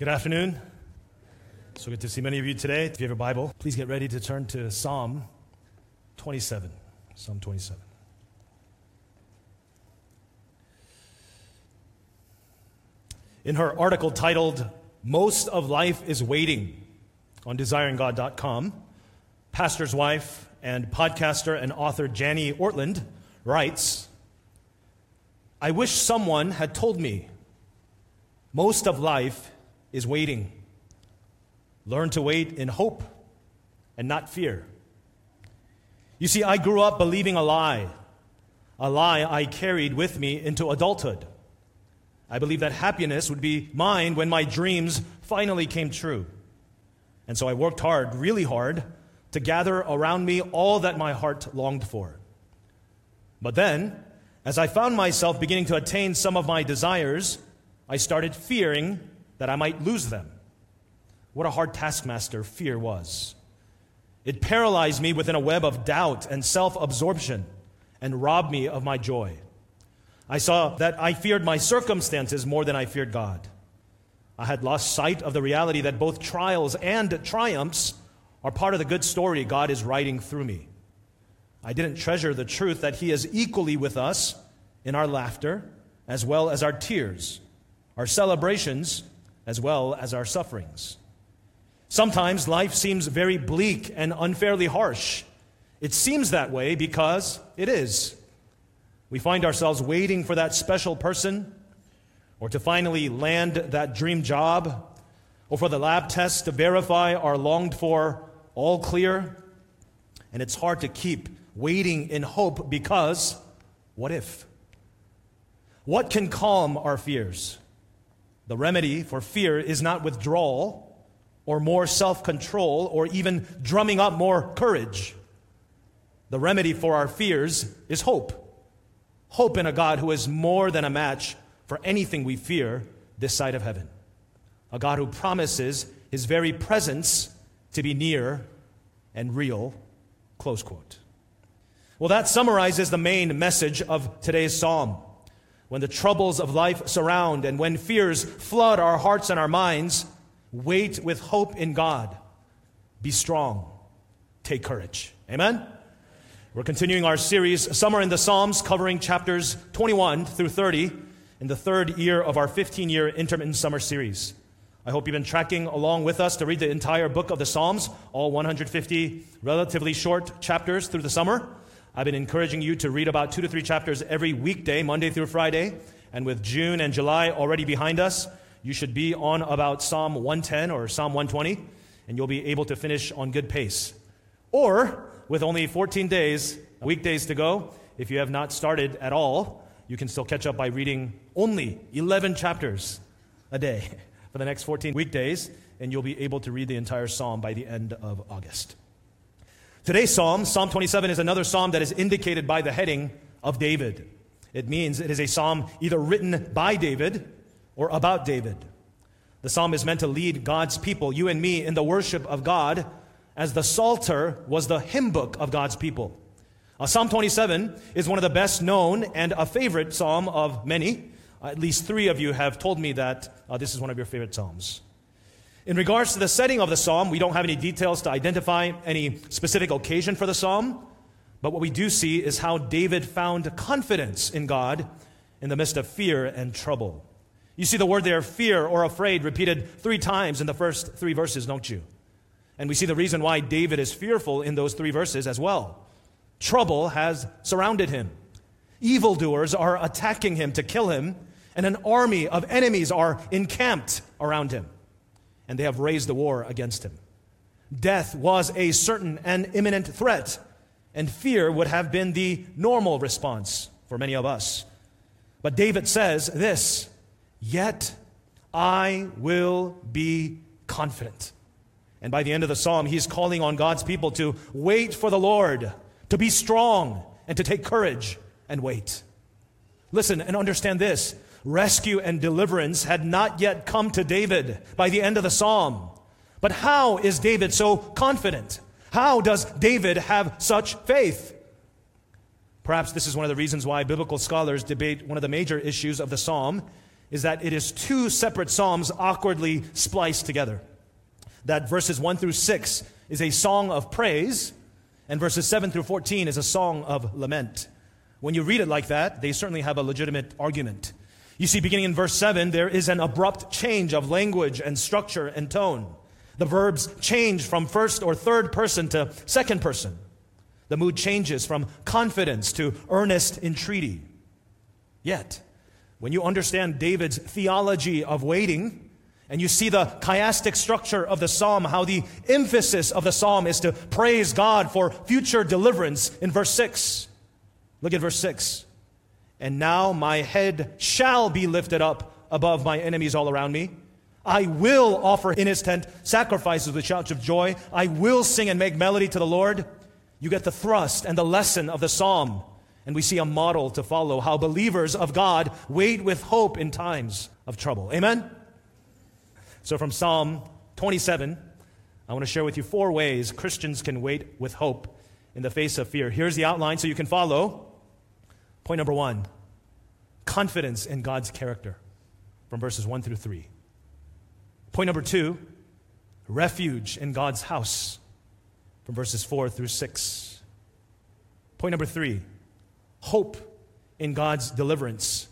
Good afternoon. So good to see many of you today. If you have a Bible, please get ready to turn to Psalm 27. Psalm 27. In her article titled, Most of Life is Waiting on desiringgod.com, pastor's wife and podcaster and author Jani Ortlund writes, I wish someone had told me most of life is waiting. Learn to wait in hope and not fear. You see, I grew up believing a lie, a lie I carried with me into adulthood. I believed that happiness would be mine when my dreams finally came true. And so I worked hard, really hard, to gather around me all that my heart longed for. But then, as I found myself beginning to attain some of my desires, I started fearing that I might lose them. What a hard taskmaster fear was. It paralyzed me within a web of doubt and self absorption and robbed me of my joy. I saw that I feared my circumstances more than I feared God. I had lost sight of the reality that both trials and triumphs are part of the good story God is writing through me. I didn't treasure the truth that He is equally with us in our laughter as well as our tears, our celebrations as well as our sufferings. Sometimes life seems very bleak and unfairly harsh. It seems that way because it is. We find ourselves waiting for that special person, or to finally land that dream job, or for the lab test to verify our longed for all clear. And it's hard to keep waiting in hope because what if? What can calm our fears? The remedy for fear is not withdrawal or more self control or even drumming up more courage. The remedy for our fears is hope. Hope in a God who is more than a match for anything we fear this side of heaven. A God who promises his very presence to be near and real. Close quote. Well, that summarizes the main message of today's psalm. When the troubles of life surround and when fears flood our hearts and our minds, wait with hope in God. Be strong. Take courage. Amen? We're continuing our series, Summer in the Psalms, covering chapters 21 through 30 in the third year of our 15 year intermittent summer series. I hope you've been tracking along with us to read the entire book of the Psalms, all 150 relatively short chapters through the summer. I've been encouraging you to read about two to three chapters every weekday, Monday through Friday. And with June and July already behind us, you should be on about Psalm 110 or Psalm 120, and you'll be able to finish on good pace. Or with only 14 days, weekdays to go, if you have not started at all, you can still catch up by reading only 11 chapters a day for the next 14 weekdays, and you'll be able to read the entire psalm by the end of August. Today's psalm, Psalm 27, is another psalm that is indicated by the heading of David. It means it is a psalm either written by David or about David. The psalm is meant to lead God's people, you and me, in the worship of God as the Psalter was the hymn book of God's people. Uh, psalm 27 is one of the best known and a favorite psalm of many. Uh, at least three of you have told me that uh, this is one of your favorite psalms. In regards to the setting of the psalm, we don't have any details to identify any specific occasion for the psalm, but what we do see is how David found confidence in God in the midst of fear and trouble. You see the word there, fear or afraid, repeated three times in the first three verses, don't you? And we see the reason why David is fearful in those three verses as well. Trouble has surrounded him. Evildoers are attacking him to kill him, and an army of enemies are encamped around him, and they have raised a war against him. Death was a certain and imminent threat, and fear would have been the normal response for many of us. But David says this Yet I will be confident. And by the end of the psalm, he's calling on God's people to wait for the Lord, to be strong, and to take courage and wait. Listen and understand this rescue and deliverance had not yet come to David by the end of the psalm. But how is David so confident? How does David have such faith? Perhaps this is one of the reasons why biblical scholars debate one of the major issues of the psalm is that it is two separate psalms awkwardly spliced together. That verses 1 through 6 is a song of praise, and verses 7 through 14 is a song of lament. When you read it like that, they certainly have a legitimate argument. You see, beginning in verse 7, there is an abrupt change of language and structure and tone. The verbs change from first or third person to second person. The mood changes from confidence to earnest entreaty. Yet, when you understand David's theology of waiting, and you see the chiastic structure of the psalm, how the emphasis of the psalm is to praise God for future deliverance in verse 6. Look at verse 6. And now my head shall be lifted up above my enemies all around me. I will offer in his tent sacrifices with shouts of joy. I will sing and make melody to the Lord. You get the thrust and the lesson of the psalm. And we see a model to follow how believers of God wait with hope in times of trouble. Amen? So, from Psalm 27, I want to share with you four ways Christians can wait with hope in the face of fear. Here's the outline so you can follow. Point number one confidence in God's character from verses 1 through 3. Point number two refuge in God's house from verses 4 through 6. Point number three hope in God's deliverance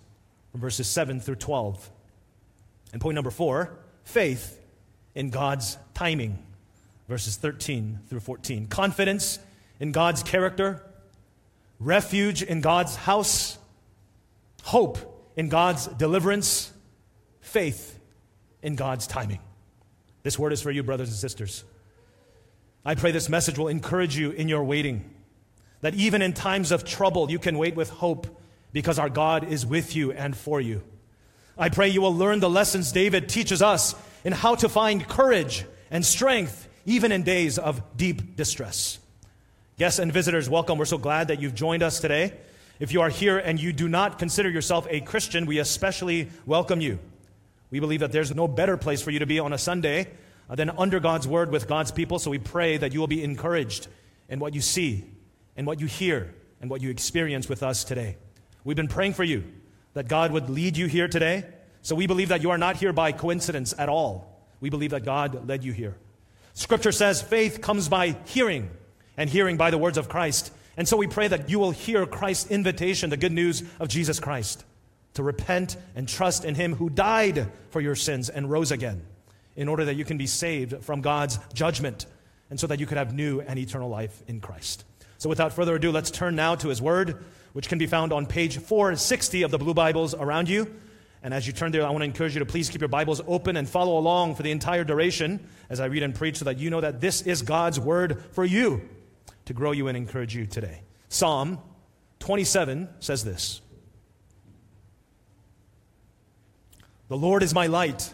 from verses 7 through 12. And point number four faith in God's timing, verses 13 through 14. Confidence in God's character, refuge in God's house, hope in God's deliverance, faith in God's timing. This word is for you, brothers and sisters. I pray this message will encourage you in your waiting, that even in times of trouble, you can wait with hope because our God is with you and for you. I pray you will learn the lessons David teaches us in how to find courage and strength even in days of deep distress. Guests and visitors, welcome. We're so glad that you've joined us today. If you are here and you do not consider yourself a Christian, we especially welcome you. We believe that there's no better place for you to be on a Sunday uh, than under God's word with God's people, so we pray that you will be encouraged in what you see and what you hear and what you experience with us today. We've been praying for you that God would lead you here today. So we believe that you are not here by coincidence at all. We believe that God led you here. Scripture says faith comes by hearing, and hearing by the words of Christ. And so we pray that you will hear Christ's invitation, the good news of Jesus Christ, to repent and trust in Him who died for your sins and rose again, in order that you can be saved from God's judgment, and so that you could have new and eternal life in Christ. So without further ado, let's turn now to His Word which can be found on page 460 of the Blue Bibles around you. And as you turn there, I want to encourage you to please keep your Bibles open and follow along for the entire duration as I read and preach so that you know that this is God's word for you to grow you and encourage you today. Psalm 27 says this The Lord is my light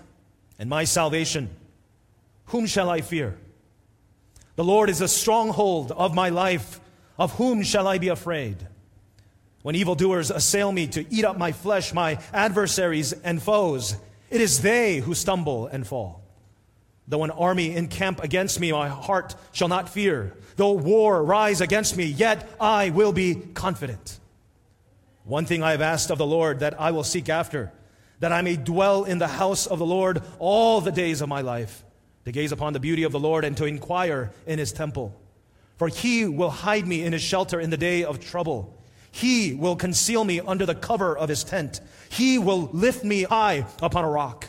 and my salvation. Whom shall I fear? The Lord is a stronghold of my life. Of whom shall I be afraid? When evildoers assail me to eat up my flesh, my adversaries and foes, it is they who stumble and fall. Though an army encamp against me, my heart shall not fear. Though war rise against me, yet I will be confident. One thing I have asked of the Lord that I will seek after, that I may dwell in the house of the Lord all the days of my life, to gaze upon the beauty of the Lord and to inquire in his temple. For he will hide me in his shelter in the day of trouble. He will conceal me under the cover of his tent. He will lift me high upon a rock.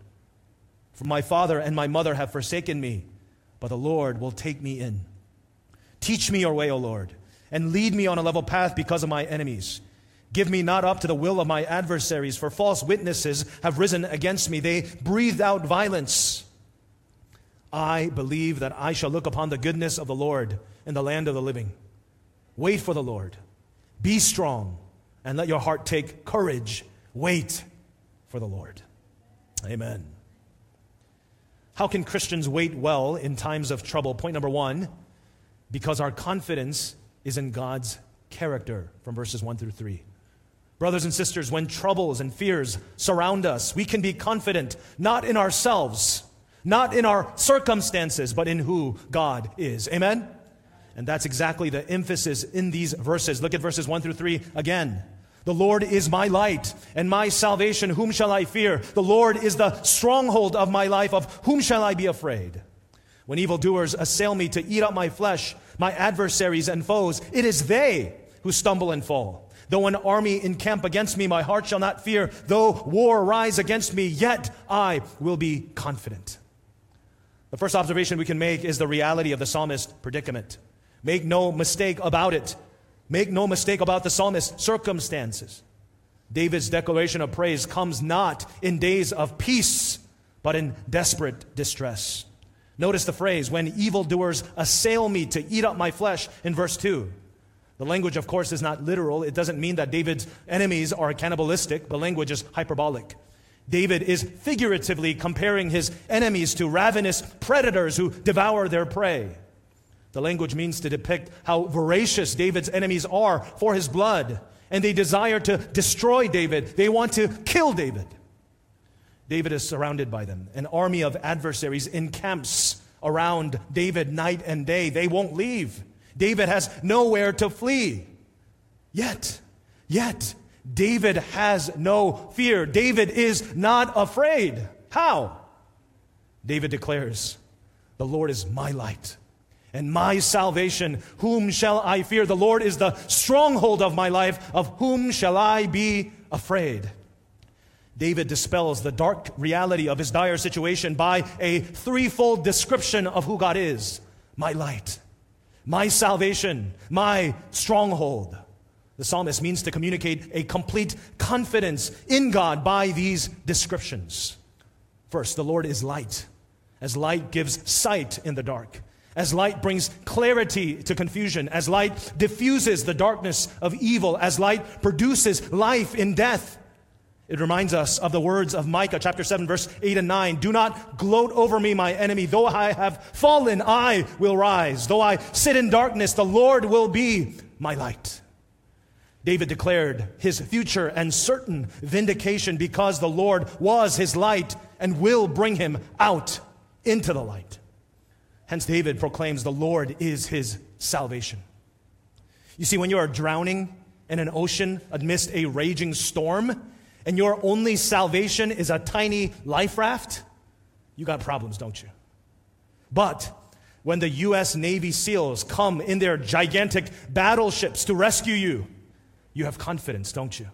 For my father and my mother have forsaken me, but the Lord will take me in. Teach me your way, O Lord, and lead me on a level path because of my enemies. Give me not up to the will of my adversaries, for false witnesses have risen against me. They breathed out violence. I believe that I shall look upon the goodness of the Lord in the land of the living. Wait for the Lord. Be strong and let your heart take courage. Wait for the Lord. Amen. How can Christians wait well in times of trouble? Point number one, because our confidence is in God's character, from verses 1 through 3. Brothers and sisters, when troubles and fears surround us, we can be confident not in ourselves, not in our circumstances, but in who God is. Amen? And that's exactly the emphasis in these verses. Look at verses 1 through 3 again. The Lord is my light and my salvation. Whom shall I fear? The Lord is the stronghold of my life. Of whom shall I be afraid? When evildoers assail me to eat up my flesh, my adversaries and foes, it is they who stumble and fall. Though an army encamp against me, my heart shall not fear. Though war rise against me, yet I will be confident. The first observation we can make is the reality of the psalmist's predicament. Make no mistake about it. Make no mistake about the psalmist's circumstances. David's declaration of praise comes not in days of peace, but in desperate distress. Notice the phrase, when evildoers assail me to eat up my flesh, in verse 2. The language, of course, is not literal. It doesn't mean that David's enemies are cannibalistic. The language is hyperbolic. David is figuratively comparing his enemies to ravenous predators who devour their prey. The language means to depict how voracious David's enemies are for his blood, and they desire to destroy David. They want to kill David. David is surrounded by them. An army of adversaries encamps around David night and day. They won't leave. David has nowhere to flee. Yet, yet, David has no fear. David is not afraid. How? David declares, The Lord is my light and my salvation. Whom shall I fear? The Lord is the stronghold of my life. Of whom shall I be afraid? David dispels the dark reality of his dire situation by a threefold description of who God is my light, my salvation, my stronghold. The psalmist means to communicate a complete confidence in God by these descriptions. First, the Lord is light, as light gives sight in the dark. As light brings clarity to confusion, as light diffuses the darkness of evil, as light produces life in death. It reminds us of the words of Micah chapter 7 verse 8 and 9. Do not gloat over me, my enemy. Though I have fallen, I will rise. Though I sit in darkness, the Lord will be my light. David declared his future and certain vindication because the Lord was his light and will bring him out into the light. Hence, David proclaims the Lord is his salvation. You see, when you are drowning in an ocean amidst a raging storm, and your only salvation is a tiny life raft, you got problems, don't you? But when the U.S. Navy SEALs come in their gigantic battleships to rescue you, you have confidence, don't you?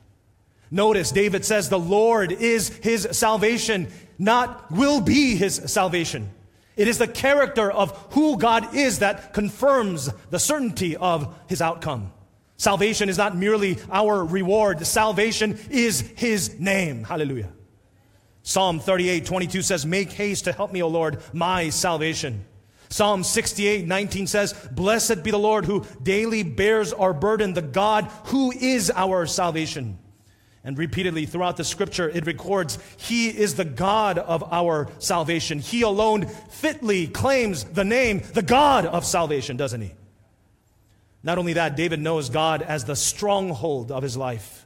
Notice David says the Lord is his salvation, not will be his salvation. It is the character of who God is that confirms the certainty of his outcome. Salvation is not merely our reward. Salvation is his name. Hallelujah. Psalm 38, 22 says, Make haste to help me, O Lord, my salvation. Psalm 68, 19 says, Blessed be the Lord who daily bears our burden, the God who is our salvation. And repeatedly throughout the scripture, it records He is the God of our salvation. He alone fitly claims the name, the God of salvation, doesn't he? Not only that, David knows God as the stronghold of his life.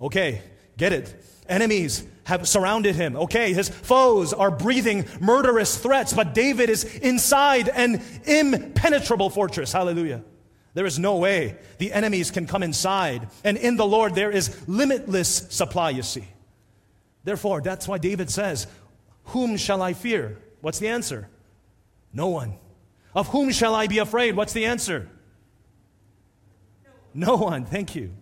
Okay, get it. Enemies have surrounded him. Okay, his foes are breathing murderous threats, but David is inside an impenetrable fortress. Hallelujah. There is no way the enemies can come inside. And in the Lord, there is limitless supply, you see. Therefore, that's why David says, Whom shall I fear? What's the answer? No one. Of whom shall I be afraid? What's the answer? No one. Thank you.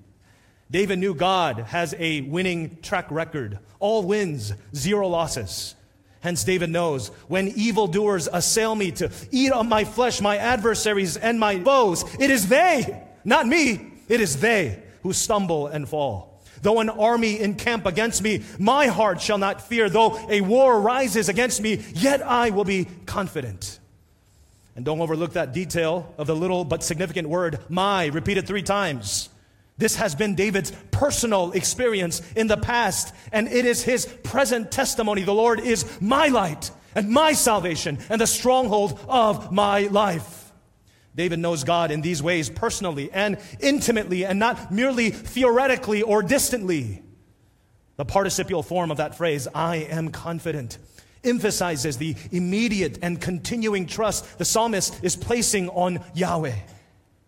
David knew God has a winning track record all wins, zero losses. Hence, David knows when evildoers assail me to eat up my flesh, my adversaries and my foes, it is they, not me, it is they who stumble and fall. Though an army encamp against me, my heart shall not fear. Though a war rises against me, yet I will be confident. And don't overlook that detail of the little but significant word, my, repeated three times. This has been David's personal experience in the past, and it is his present testimony. The Lord is my light and my salvation and the stronghold of my life. David knows God in these ways personally and intimately and not merely theoretically or distantly. The participial form of that phrase, I am confident, emphasizes the immediate and continuing trust the psalmist is placing on Yahweh.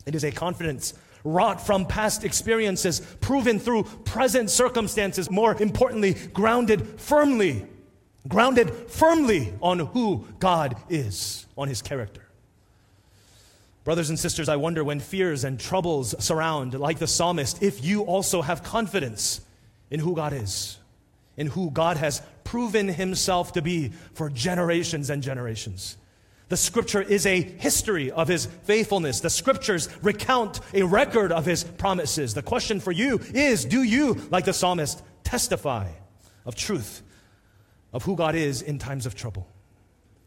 It is a confidence wrought from past experiences, proven through present circumstances, more importantly, grounded firmly, grounded firmly on who God is, on his character. Brothers and sisters, I wonder when fears and troubles surround, like the psalmist, if you also have confidence in who God is, in who God has proven himself to be for generations and generations. The scripture is a history of his faithfulness. The scriptures recount a record of his promises. The question for you is do you, like the psalmist, testify of truth, of who God is in times of trouble?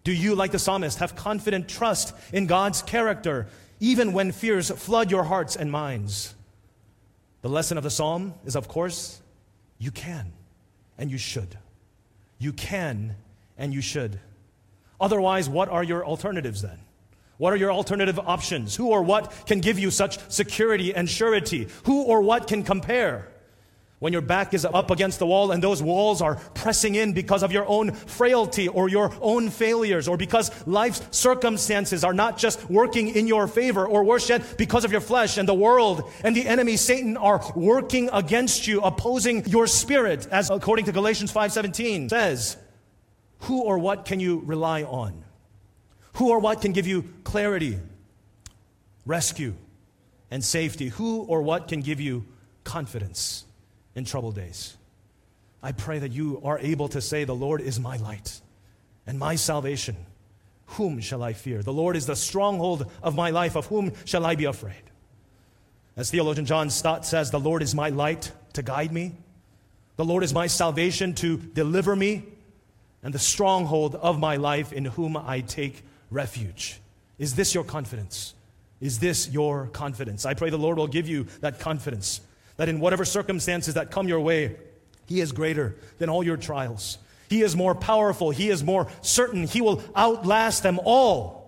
Do you, like the psalmist, have confident trust in God's character, even when fears flood your hearts and minds? The lesson of the psalm is, of course, you can and you should. You can and you should. Otherwise, what are your alternatives then? What are your alternative options? Who or what can give you such security and surety? Who or what can compare? When your back is up against the wall and those walls are pressing in because of your own frailty or your own failures or because life's circumstances are not just working in your favor or worse yet, because of your flesh and the world and the enemy Satan are working against you, opposing your spirit, as according to Galatians 5.17 says. Who or what can you rely on? Who or what can give you clarity, rescue, and safety? Who or what can give you confidence in troubled days? I pray that you are able to say, The Lord is my light and my salvation. Whom shall I fear? The Lord is the stronghold of my life. Of whom shall I be afraid? As theologian John Stott says, The Lord is my light to guide me. The Lord is my salvation to deliver me and the stronghold of my life in whom I take refuge. Is this your confidence? Is this your confidence? I pray the Lord will give you that confidence that in whatever circumstances that come your way, He is greater than all your trials. He is more powerful. He is more certain. He will outlast them all.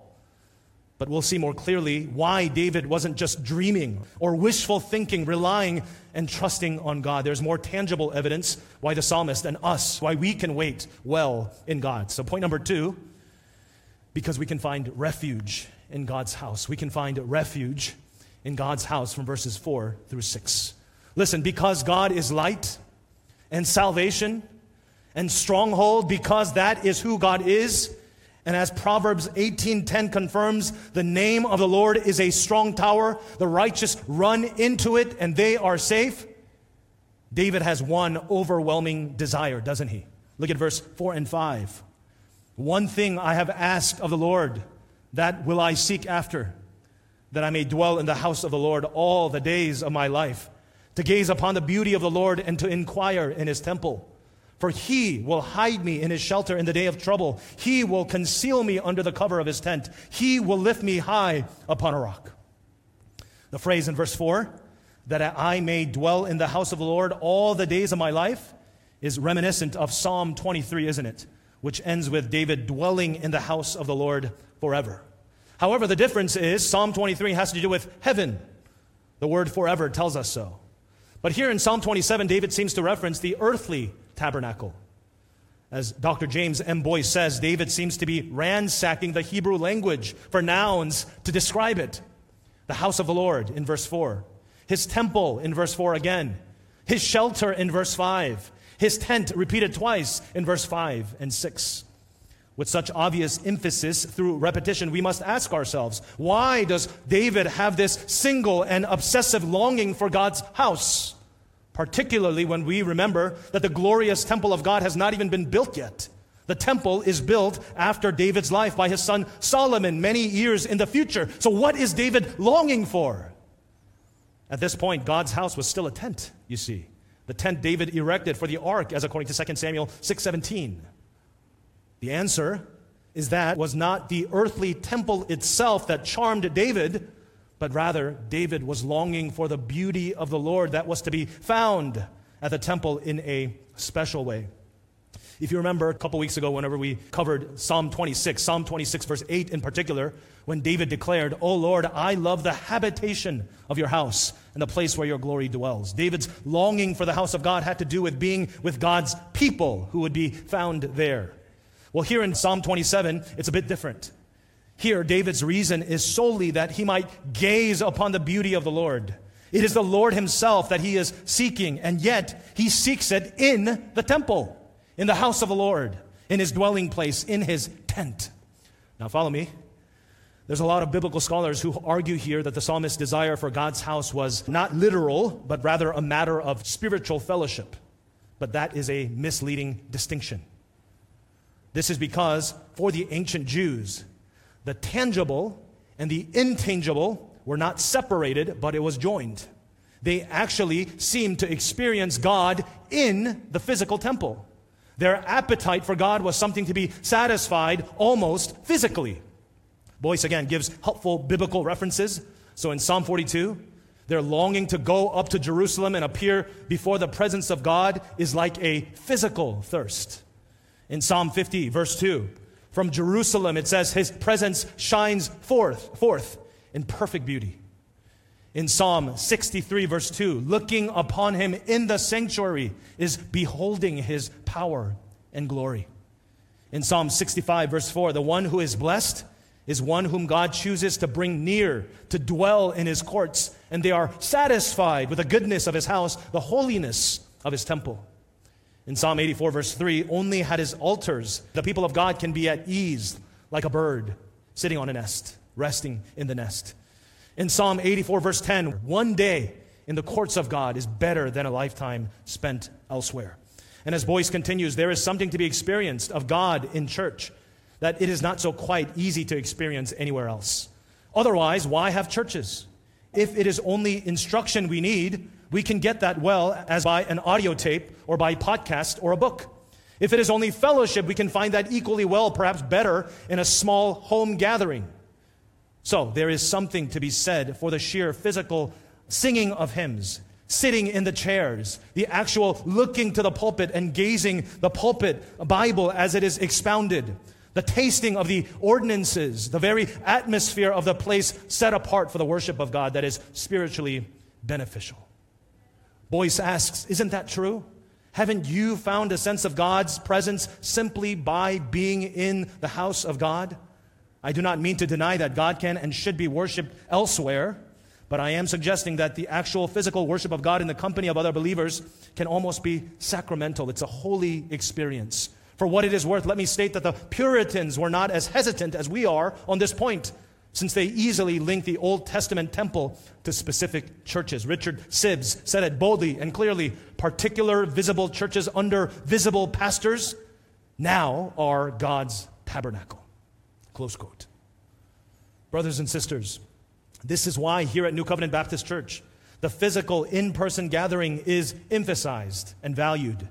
But we'll see more clearly why David wasn't just dreaming or wishful thinking, relying and trusting on God. There's more tangible evidence why the psalmist and us, why we can wait well in God. So, point number two, because we can find refuge in God's house. We can find refuge in God's house from verses 4 through 6. Listen, because God is light and salvation and stronghold, because that is who God is and as Proverbs 18:10 confirms, the name of the Lord is a strong tower. The righteous run into it and they are safe. David has one overwhelming desire, doesn't he? Look at verse 4 and 5. One thing I have asked of the Lord, that will I seek after, that I may dwell in the house of the Lord all the days of my life, to gaze upon the beauty of the Lord and to inquire in his temple. For he will hide me in his shelter in the day of trouble. He will conceal me under the cover of his tent. He will lift me high upon a rock. The phrase in verse 4, that I may dwell in the house of the Lord all the days of my life, is reminiscent of Psalm 23, isn't it? Which ends with David dwelling in the house of the Lord forever. However, the difference is Psalm 23 has to do with heaven. The word forever tells us so. But here in Psalm 27, David seems to reference the earthly tabernacle. As Dr. James M. Boice says, David seems to be ransacking the Hebrew language for nouns to describe it. The house of the Lord in verse 4, his temple in verse 4 again, his shelter in verse 5, his tent repeated twice in verse 5 and 6. With such obvious emphasis through repetition, we must ask ourselves why does David have this single and obsessive longing for God's house? Particularly when we remember that the glorious temple of God has not even been built yet. The temple is built after David's life by his son Solomon many years in the future. So, what is David longing for? At this point, God's house was still a tent, you see. The tent David erected for the ark, as according to 2 Samuel 6:17. The answer is that was not the earthly temple itself that charmed David, but rather David was longing for the beauty of the Lord that was to be found at the temple in a special way. If you remember a couple weeks ago, whenever we covered Psalm 26, Psalm 26, verse 8 in particular, when David declared, O Lord, I love the habitation of your house and the place where your glory dwells. David's longing for the house of God had to do with being with God's people who would be found there. Well, here in Psalm 27, it's a bit different. Here, David's reason is solely that he might gaze upon the beauty of the Lord. It is the Lord himself that he is seeking, and yet he seeks it in the temple in the house of the Lord, in his dwelling place, in his tent. Now, follow me. There's a lot of biblical scholars who argue here that the psalmist's desire for God's house was not literal, but rather a matter of spiritual fellowship. But that is a misleading distinction. This is because for the ancient Jews, the tangible and the intangible were not separated, but it was joined. They actually seemed to experience God in the physical temple. Their appetite for God was something to be satisfied almost physically. Boice again gives helpful biblical references. So in Psalm 42, their longing to go up to Jerusalem and appear before the presence of God is like a physical thirst. In Psalm 50, verse 2, from Jerusalem it says, His presence shines forth, forth in perfect beauty in Psalm 63, verse 2, looking upon him in the sanctuary is beholding his power and glory. In Psalm 65, verse 4, the one who is blessed is one whom God chooses to bring near, to dwell in his courts, and they are satisfied with the goodness of his house, the holiness of his temple. In Psalm 84, verse 3, only at his altars the people of God can be at ease like a bird sitting on a nest, resting in the nest. In Psalm 84, verse 10, one day in the courts of God is better than a lifetime spent elsewhere. And as Boice continues, there is something to be experienced of God in church that it is not so quite easy to experience anywhere else. Otherwise, why have churches? If it is only instruction we need, we can get that well as by an audio tape or by podcast or a book. If it is only fellowship, we can find that equally well, perhaps better, in a small home gathering. So there is something to be said for the sheer physical singing of hymns, sitting in the chairs, the actual looking to the pulpit and gazing the pulpit Bible as it is expounded, the tasting of the ordinances, the very atmosphere of the place set apart for the worship of God that is spiritually beneficial. Boice asks, Isn't that true? Haven't you found a sense of God's presence simply by being in the house of God? I do not mean to deny that God can and should be worshiped elsewhere, but I am suggesting that the actual physical worship of God in the company of other believers can almost be sacramental. It's a holy experience. For what it is worth, let me state that the Puritans were not as hesitant as we are on this point, since they easily link the Old Testament temple to specific churches. Richard Sibbes said it boldly and clearly particular visible churches under visible pastors now are God's tabernacle. Close quote. Brothers and sisters, this is why here at New Covenant Baptist Church, the physical in person gathering is emphasized and valued.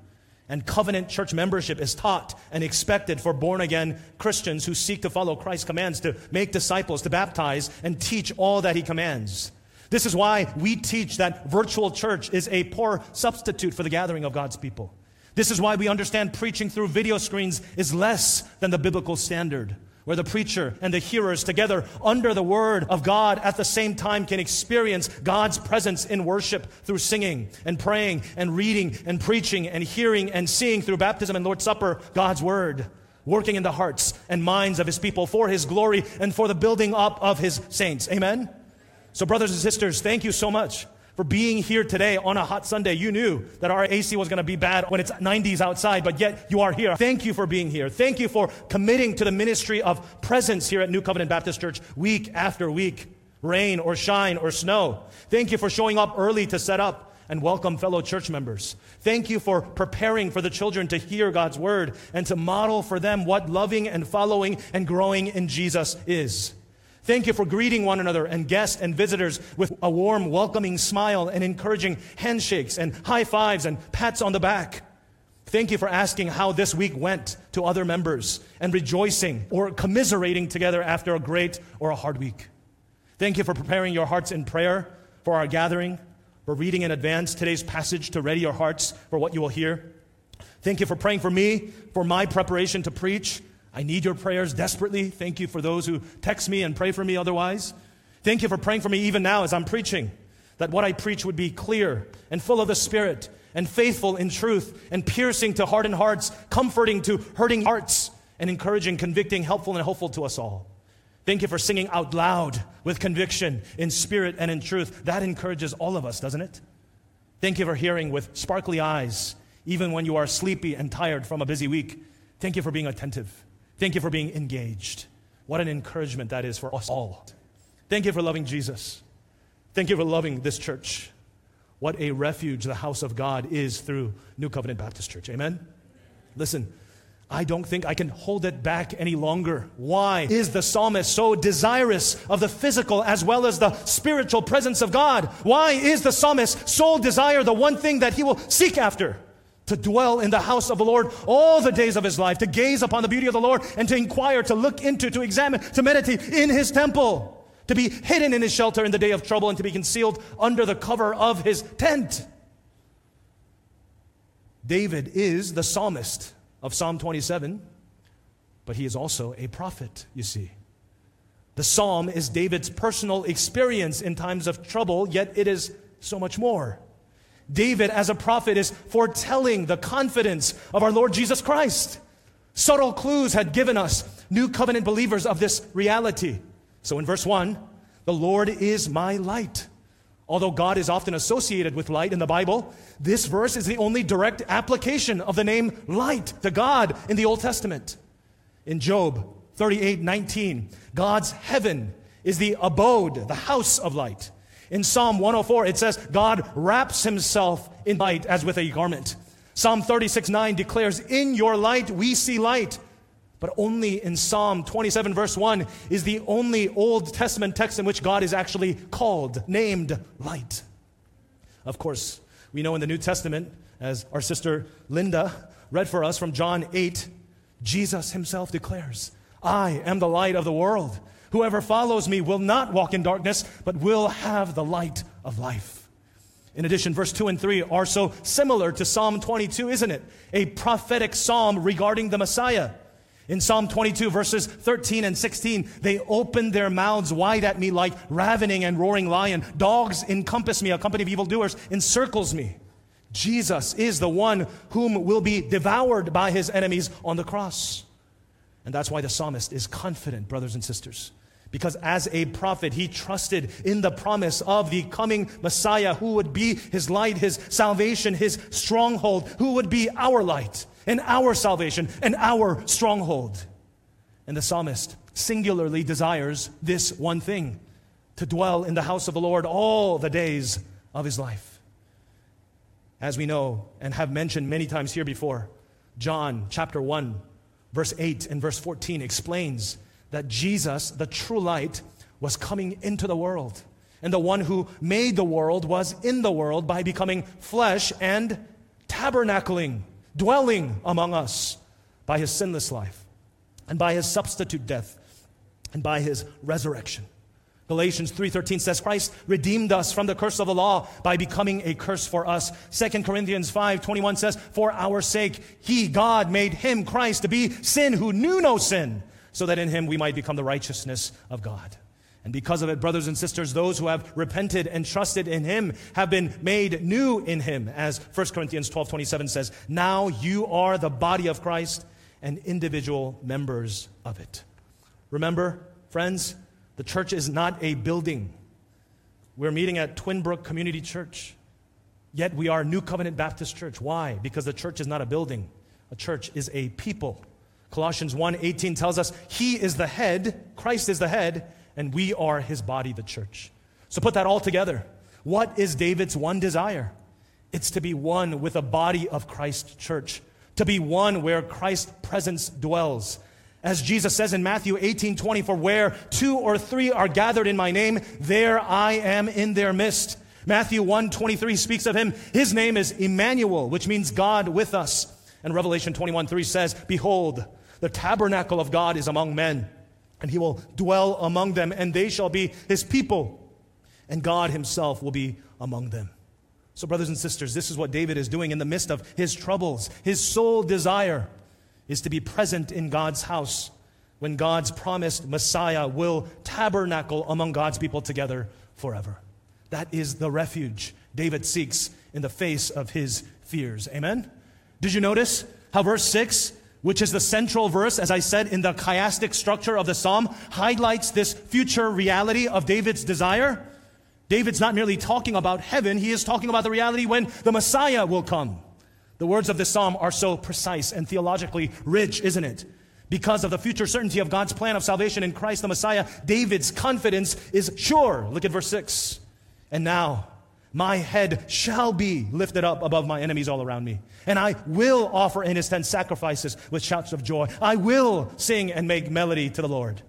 And covenant church membership is taught and expected for born again Christians who seek to follow Christ's commands to make disciples, to baptize, and teach all that he commands. This is why we teach that virtual church is a poor substitute for the gathering of God's people. This is why we understand preaching through video screens is less than the biblical standard where the preacher and the hearers together under the word of God at the same time can experience God's presence in worship through singing and praying and reading and preaching and hearing and seeing through baptism and Lord's Supper God's word working in the hearts and minds of his people for his glory and for the building up of his saints. Amen. So brothers and sisters, thank you so much for being here today on a hot Sunday. You knew that our AC was going to be bad when it's 90s outside, but yet you are here. Thank you for being here. Thank you for committing to the ministry of presence here at New Covenant Baptist Church week after week, rain or shine or snow. Thank you for showing up early to set up and welcome fellow church members. Thank you for preparing for the children to hear God's word and to model for them what loving and following and growing in Jesus is. Thank you for greeting one another and guests and visitors with a warm, welcoming smile and encouraging handshakes and high fives and pats on the back. Thank you for asking how this week went to other members and rejoicing or commiserating together after a great or a hard week. Thank you for preparing your hearts in prayer for our gathering. We're reading in advance today's passage to ready your hearts for what you will hear. Thank you for praying for me, for my preparation to preach. I need your prayers desperately. Thank you for those who text me and pray for me otherwise. Thank you for praying for me even now as I'm preaching, that what I preach would be clear and full of the Spirit and faithful in truth and piercing to hardened hearts, comforting to hurting hearts, and encouraging, convicting, helpful, and hopeful to us all. Thank you for singing out loud with conviction in spirit and in truth. That encourages all of us, doesn't it? Thank you for hearing with sparkly eyes, even when you are sleepy and tired from a busy week. Thank you for being attentive. Thank you for being engaged. What an encouragement that is for us all. Thank you for loving Jesus. Thank you for loving this church. What a refuge the house of God is through New Covenant Baptist Church. Amen? Listen, I don't think I can hold it back any longer. Why is the psalmist so desirous of the physical as well as the spiritual presence of God? Why is the psalmist sole desire the one thing that he will seek after? To dwell in the house of the Lord all the days of his life, to gaze upon the beauty of the Lord and to inquire, to look into, to examine, to meditate in his temple to be hidden in his shelter in the day of trouble, and to be concealed under the cover of his tent. David is the psalmist of Psalm 27, but he is also a prophet, you see. The psalm is David's personal experience in times of trouble, yet it is so much more. David, as a prophet, is foretelling the confidence of our Lord Jesus Christ. Subtle clues had given us, new covenant believers, of this reality. So in verse 1, the Lord is my light. Although God is often associated with light in the Bible, this verse is the only direct application of the name light to God in the Old Testament. In Job 38 19, God's heaven is the abode, the house of light. In Psalm 104, it says, God wraps himself in light as with a garment. Psalm 36 9 declares, In your light we see light. But only in Psalm 27, verse 1, is the only Old Testament text in which God is actually called, named light. Of course, we know in the New Testament, as our sister Linda read for us from John 8, Jesus himself declares, I am the light of the world. Whoever follows me will not walk in darkness, but will have the light of life. In addition, verse 2 and 3 are so similar to Psalm 22, isn't it? A prophetic psalm regarding the Messiah. In Psalm 22, verses 13 and 16, they opened their mouths wide at me like ravening and roaring lion. Dogs encompass me, a company of evildoers encircles me. Jesus is the one whom will be devoured by his enemies on the cross. And that's why the psalmist is confident, brothers and sisters. Because as a prophet, he trusted in the promise of the coming Messiah who would be his light, his salvation, his stronghold, who would be our light and our salvation and our stronghold. And the psalmist singularly desires this one thing to dwell in the house of the Lord all the days of his life. As we know and have mentioned many times here before, John chapter 1, verse 8 and verse 14 explains that Jesus, the true light, was coming into the world. And the one who made the world was in the world by becoming flesh and tabernacling dwelling among us by his sinless life and by his substitute death and by his resurrection. Galatians 3:13 says Christ redeemed us from the curse of the law by becoming a curse for us. 2 Corinthians 5:21 says for our sake he God made him Christ to be sin who knew no sin so that in him we might become the righteousness of God. And because of it, brothers and sisters, those who have repented and trusted in him have been made new in him, as 1 Corinthians 12:27 says, Now you are the body of Christ and individual members of it. Remember, friends, the church is not a building. We're meeting at Twinbrook Community Church. Yet we are New Covenant Baptist Church. Why? Because the church is not a building. A church is a people. Colossians 1:18 tells us he is the head, Christ is the head, and we are his body, the church. So put that all together. What is David's one desire? It's to be one with a body of Christ church, to be one where Christ's presence dwells. As Jesus says in Matthew 18 20, for where two or three are gathered in my name, there I am in their midst. Matthew 1 23 speaks of him. His name is Emmanuel, which means God with us. And Revelation 21 3 says, Behold, the tabernacle of God is among men and he will dwell among them, and they shall be his people, and God himself will be among them. So, brothers and sisters, this is what David is doing in the midst of his troubles. His sole desire is to be present in God's house when God's promised Messiah will tabernacle among God's people together forever. That is the refuge David seeks in the face of his fears. Amen? Did you notice how verse 6 which is the central verse, as I said, in the chiastic structure of the psalm, highlights this future reality of David's desire. David's not merely talking about heaven, he is talking about the reality when the Messiah will come. The words of this psalm are so precise and theologically rich, isn't it? Because of the future certainty of God's plan of salvation in Christ the Messiah, David's confidence is sure. Look at verse 6. And now, my head shall be lifted up above my enemies all around me. And I will offer in his tent sacrifices with shouts of joy. I will sing and make melody to the Lord.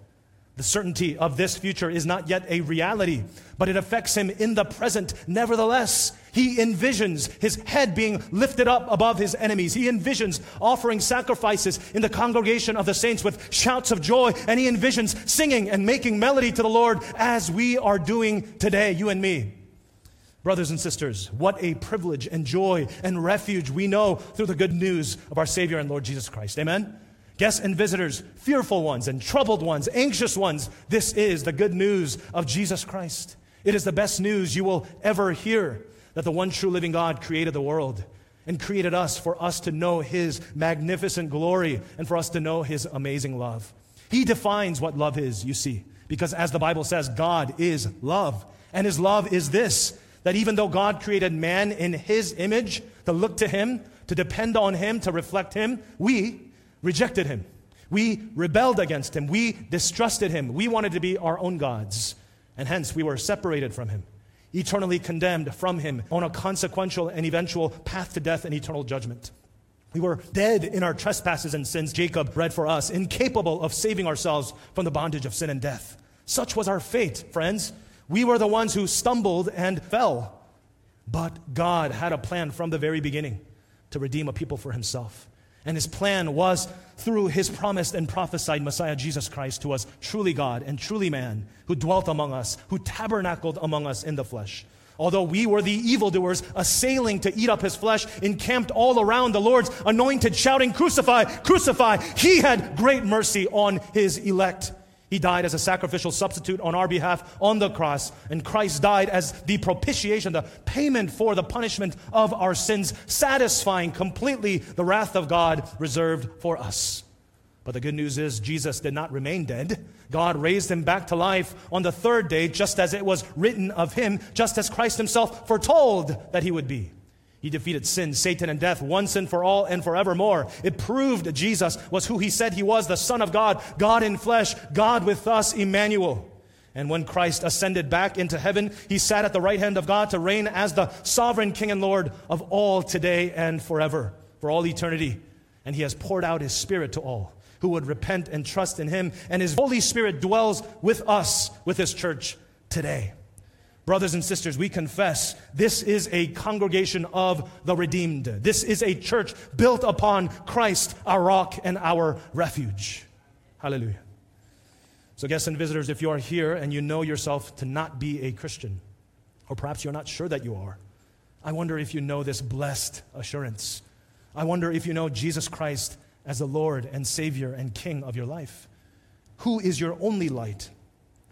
The certainty of this future is not yet a reality, but it affects him in the present. Nevertheless, he envisions his head being lifted up above his enemies. He envisions offering sacrifices in the congregation of the saints with shouts of joy, and he envisions singing and making melody to the Lord as we are doing today, you and me. Brothers and sisters, what a privilege and joy and refuge we know through the good news of our Savior and Lord Jesus Christ. Amen? Guests and visitors, fearful ones and troubled ones, anxious ones, this is the good news of Jesus Christ. It is the best news you will ever hear that the one true living God created the world and created us for us to know His magnificent glory and for us to know His amazing love. He defines what love is, you see, because as the Bible says, God is love. And His love is this that even though God created man in his image to look to him, to depend on him, to reflect him, we rejected him. We rebelled against him. We distrusted him. We wanted to be our own gods. And hence we were separated from him, eternally condemned from him on a consequential and eventual path to death and eternal judgment. We were dead in our trespasses and sins, Jacob read for us, incapable of saving ourselves from the bondage of sin and death. Such was our fate, friends. We were the ones who stumbled and fell. But God had a plan from the very beginning to redeem a people for himself. And his plan was through his promised and prophesied Messiah Jesus Christ, who was truly God and truly man, who dwelt among us, who tabernacled among us in the flesh. Although we were the evildoers, assailing to eat up his flesh, encamped all around the Lord's anointed, shouting, Crucify, crucify, he had great mercy on his elect. He died as a sacrificial substitute on our behalf on the cross, and Christ died as the propitiation, the payment for the punishment of our sins, satisfying completely the wrath of God reserved for us. But the good news is, Jesus did not remain dead. God raised him back to life on the third day, just as it was written of him, just as Christ himself foretold that he would be. He defeated sin, Satan, and death once and for all and forevermore. It proved Jesus was who he said he was, the Son of God, God in flesh, God with us, Emmanuel. And when Christ ascended back into heaven, he sat at the right hand of God to reign as the sovereign King and Lord of all today and forever, for all eternity. And he has poured out his Spirit to all who would repent and trust in him. And his Holy Spirit dwells with us, with his church today. Brothers and sisters, we confess this is a congregation of the redeemed. This is a church built upon Christ, our rock and our refuge. Hallelujah. So, guests and visitors, if you are here and you know yourself to not be a Christian, or perhaps you're not sure that you are, I wonder if you know this blessed assurance. I wonder if you know Jesus Christ as the Lord and Savior and King of your life. Who is your only light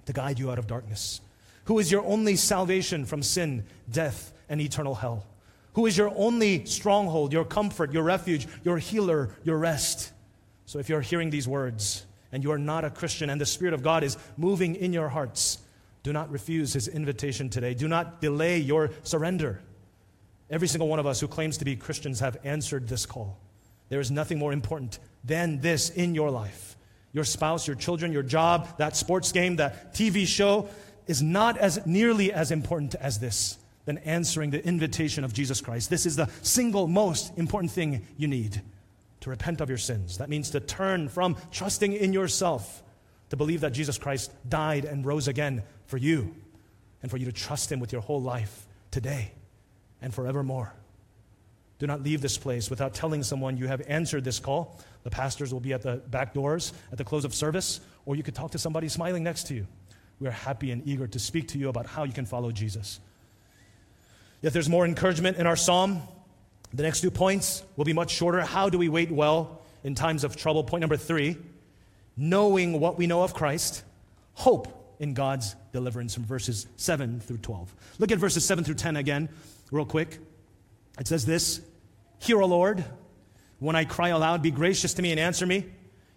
to guide you out of darkness? Who is your only salvation from sin, death, and eternal hell, who is your only stronghold, your comfort, your refuge, your healer, your rest. So if you're hearing these words and you are not a Christian and the Spirit of God is moving in your hearts, do not refuse his invitation today. Do not delay your surrender. Every single one of us who claims to be Christians have answered this call. There is nothing more important than this in your life. Your spouse, your children, your job, that sports game, that TV show, is not as nearly as important as this than answering the invitation of Jesus Christ. This is the single most important thing you need to repent of your sins. That means to turn from trusting in yourself to believe that Jesus Christ died and rose again for you and for you to trust him with your whole life today and forevermore. Do not leave this place without telling someone you have answered this call. The pastors will be at the back doors at the close of service, or you could talk to somebody smiling next to you. We are happy and eager to speak to you about how you can follow Jesus. Yet there's more encouragement in our psalm. The next two points will be much shorter. How do we wait well in times of trouble? Point number three knowing what we know of Christ, hope in God's deliverance from verses 7 through 12. Look at verses 7 through 10 again, real quick. It says this Hear, O Lord, when I cry aloud, be gracious to me and answer me.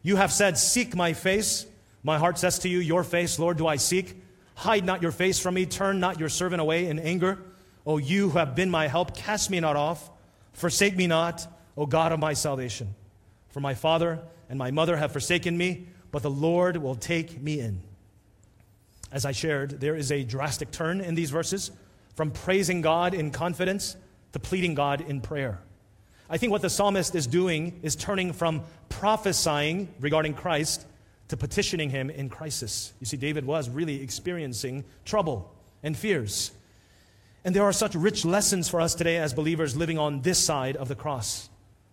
You have said, Seek my face. My heart says to you, Your face, Lord, do I seek. Hide not your face from me. Turn not your servant away in anger. O you who have been my help, cast me not off. Forsake me not, O God of my salvation. For my father and my mother have forsaken me, but the Lord will take me in. As I shared, there is a drastic turn in these verses from praising God in confidence to pleading God in prayer. I think what the psalmist is doing is turning from prophesying regarding Christ to petitioning him in crisis. You see, David was really experiencing trouble and fears. And there are such rich lessons for us today as believers living on this side of the cross.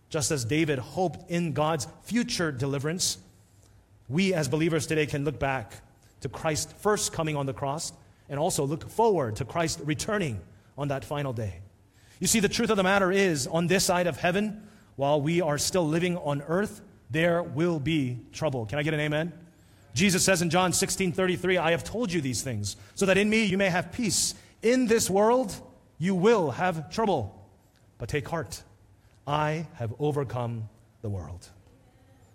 Just as David hoped in God's future deliverance, we as believers today can look back to Christ first coming on the cross and also look forward to Christ returning on that final day. You see, the truth of the matter is, on this side of heaven, while we are still living on earth, there will be trouble. Can I get an amen? Jesus says in John 16 33, I have told you these things, so that in me you may have peace. In this world you will have trouble, but take heart. I have overcome the world.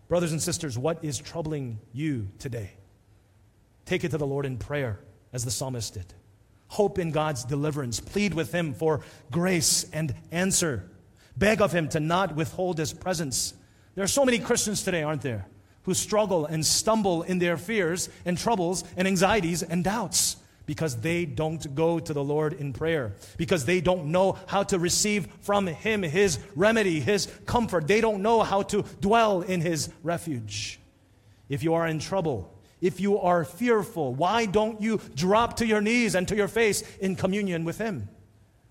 Brothers and sisters, what is troubling you today? Take it to the Lord in prayer, as the psalmist did. Hope in God's deliverance. Plead with Him for grace and answer. Beg of Him to not withhold His presence. There are so many Christians today, aren't there, who struggle and stumble in their fears and troubles and anxieties and doubts because they don't go to the Lord in prayer, because they don't know how to receive from Him His remedy, His comfort. They don't know how to dwell in His refuge. If you are in trouble, if you are fearful, why don't you drop to your knees and to your face in communion with Him?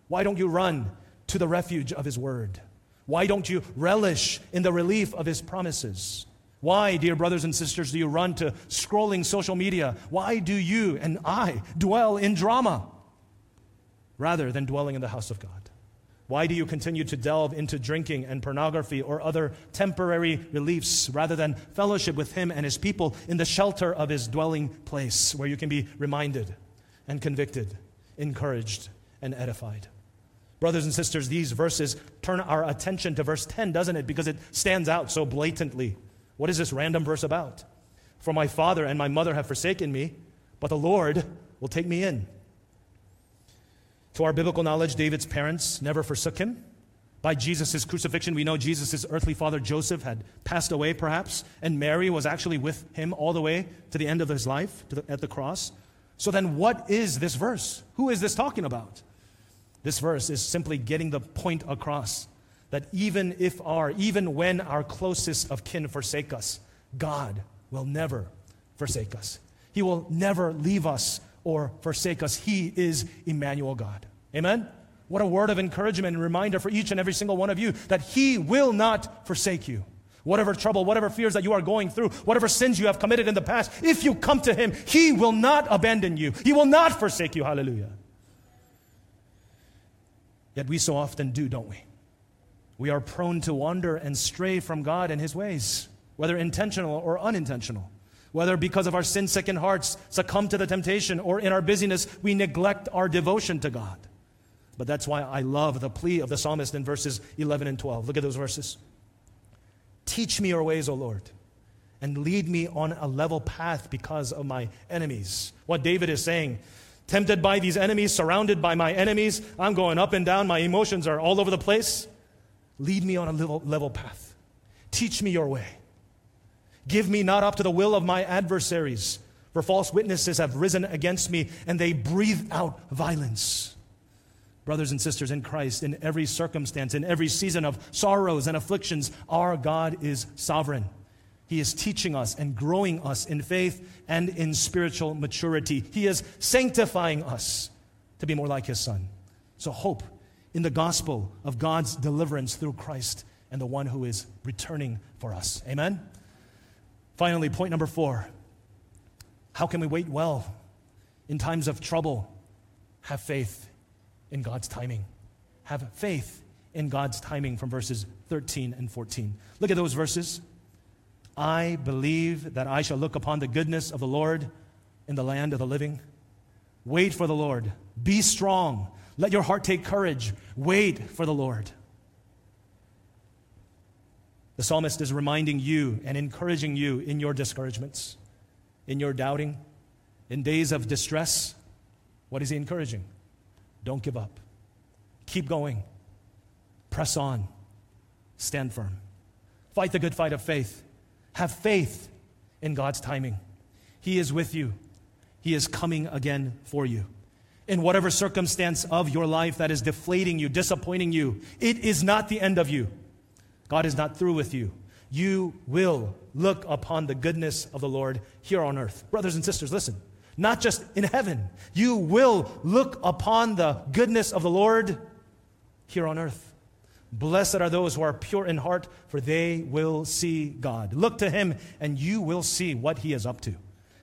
Why don't you run to the refuge of His Word? Why don't you relish in the relief of His promises? Why, dear brothers and sisters, do you run to scrolling social media? Why do you and I dwell in drama rather than dwelling in the house of God? Why do you continue to delve into drinking and pornography or other temporary reliefs rather than fellowship with Him and His people in the shelter of His dwelling place where you can be reminded and convicted, encouraged, and edified? Brothers and sisters, these verses turn our attention to verse 10, doesn't it? Because it stands out so blatantly. What is this random verse about? For my father and my mother have forsaken me, but the Lord will take me in. To our biblical knowledge, David's parents never forsook him. By Jesus' crucifixion, we know Jesus' earthly father Joseph had passed away, perhaps, and Mary was actually with him all the way to the end of his life the, at the cross. So then, what is this verse? Who is this talking about? This verse is simply getting the point across that even if our, even when our closest of kin forsake us, God will never forsake us. He will never leave us or forsake us. He is Emmanuel God. Amen? What a word of encouragement and reminder for each and every single one of you that He will not forsake you. Whatever trouble, whatever fears that you are going through, whatever sins you have committed in the past, if you come to Him, He will not abandon you. He will not forsake you. Hallelujah. Yet we so often do, don't we? we are prone to wander and stray from God and His ways, whether intentional or unintentional. Whether because of our sin sickened hearts succumb to the temptation or in our busyness we neglect our devotion to God. But that's why I love the plea of the psalmist in verses 11 and 12. Look at those verses. Teach me your ways, O Lord, and lead me on a level path because of my enemies. What David is saying, tempted by these enemies, surrounded by my enemies, I'm going up and down, my emotions are all over the place. Lead me on a level, level path. Teach me your way. Give me not up to the will of my adversaries, for false witnesses have risen against me, and they breathe out violence. Brothers and sisters in Christ, in every circumstance, in every season of sorrows and afflictions, our God is sovereign. He is teaching us and growing us in faith and in spiritual maturity. He is sanctifying us to be more like His Son. So, hope in the gospel of God's deliverance through Christ and the one who is returning for us. Amen? Finally, point number four How can we wait well in times of trouble? Have faith in God's timing. Have faith in God's timing from verses 13 and 14. Look at those verses. I believe that I shall look upon the goodness of the Lord in the land of the living. Wait for the Lord. Be strong. Let your heart take courage. Wait for the Lord. The psalmist is reminding you and encouraging you in your discouragements, in your doubting, in days of distress. What is he encouraging? Don't give up. Keep going. Press on. Stand firm. Fight the good fight of faith. Have faith in God's timing. He is with you, He is coming again for you. In whatever circumstance of your life that is deflating you, disappointing you, it is not the end of you. God is not through with you. You will look upon the goodness of the Lord here on earth. Brothers and sisters, listen. Not just in heaven. You will look upon the goodness of the Lord here on earth. Blessed are those who are pure in heart, for they will see God. Look to him, and you will see what he is up to.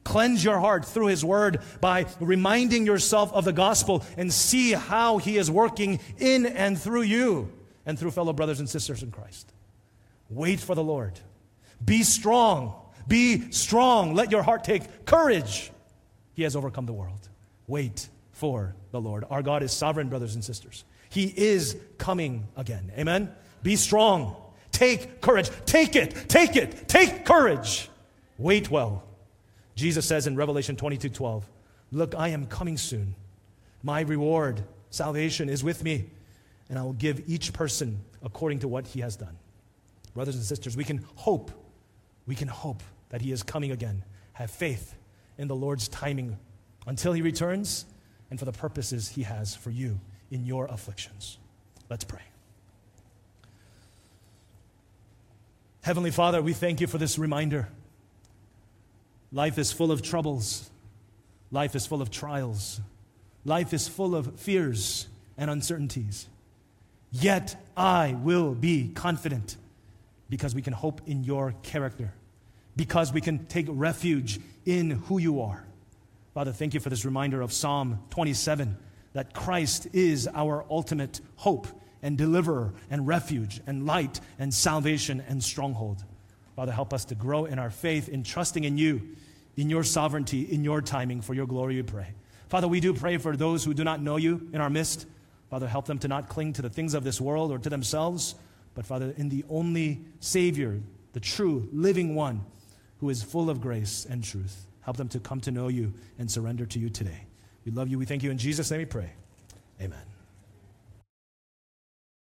Cleanse your heart through his word by reminding yourself of the gospel and see how he is working in and through you and through fellow brothers and sisters in Christ. Wait for the Lord. Be strong. Be strong. Let your heart take courage. He has overcome the world. Wait for the Lord. Our God is sovereign, brothers and sisters. He is coming again. Amen? Be strong. Take courage. Take it. Take it. Take courage. Wait well. Jesus says in Revelation 22 12, Look, I am coming soon. My reward, salvation, is with me, and I will give each person according to what he has done. Brothers and sisters, we can hope. We can hope that he is coming again. Have faith in the Lord's timing until he returns and for the purposes he has for you in your afflictions. Let's pray. Heavenly Father, we thank you for this reminder. Life is full of troubles, life is full of trials, life is full of fears and uncertainties. Yet I will be confident because we can hope in your character, because we can take refuge in who you are. Father, thank you for this reminder of Psalm 27 that Christ is our ultimate hope and deliverer and refuge and light and salvation and stronghold. Father, help us to grow in our faith in trusting in you, in your sovereignty, in your timing. For your glory, we pray. Father, we do pray for those who do not know you in our midst. Father, help them to not cling to the things of this world or to themselves, but Father, in the only Savior, the true, living one who is full of grace and truth. Help them to come to know you and surrender to you today. We love you. We thank you. In Jesus' name we pray. Amen.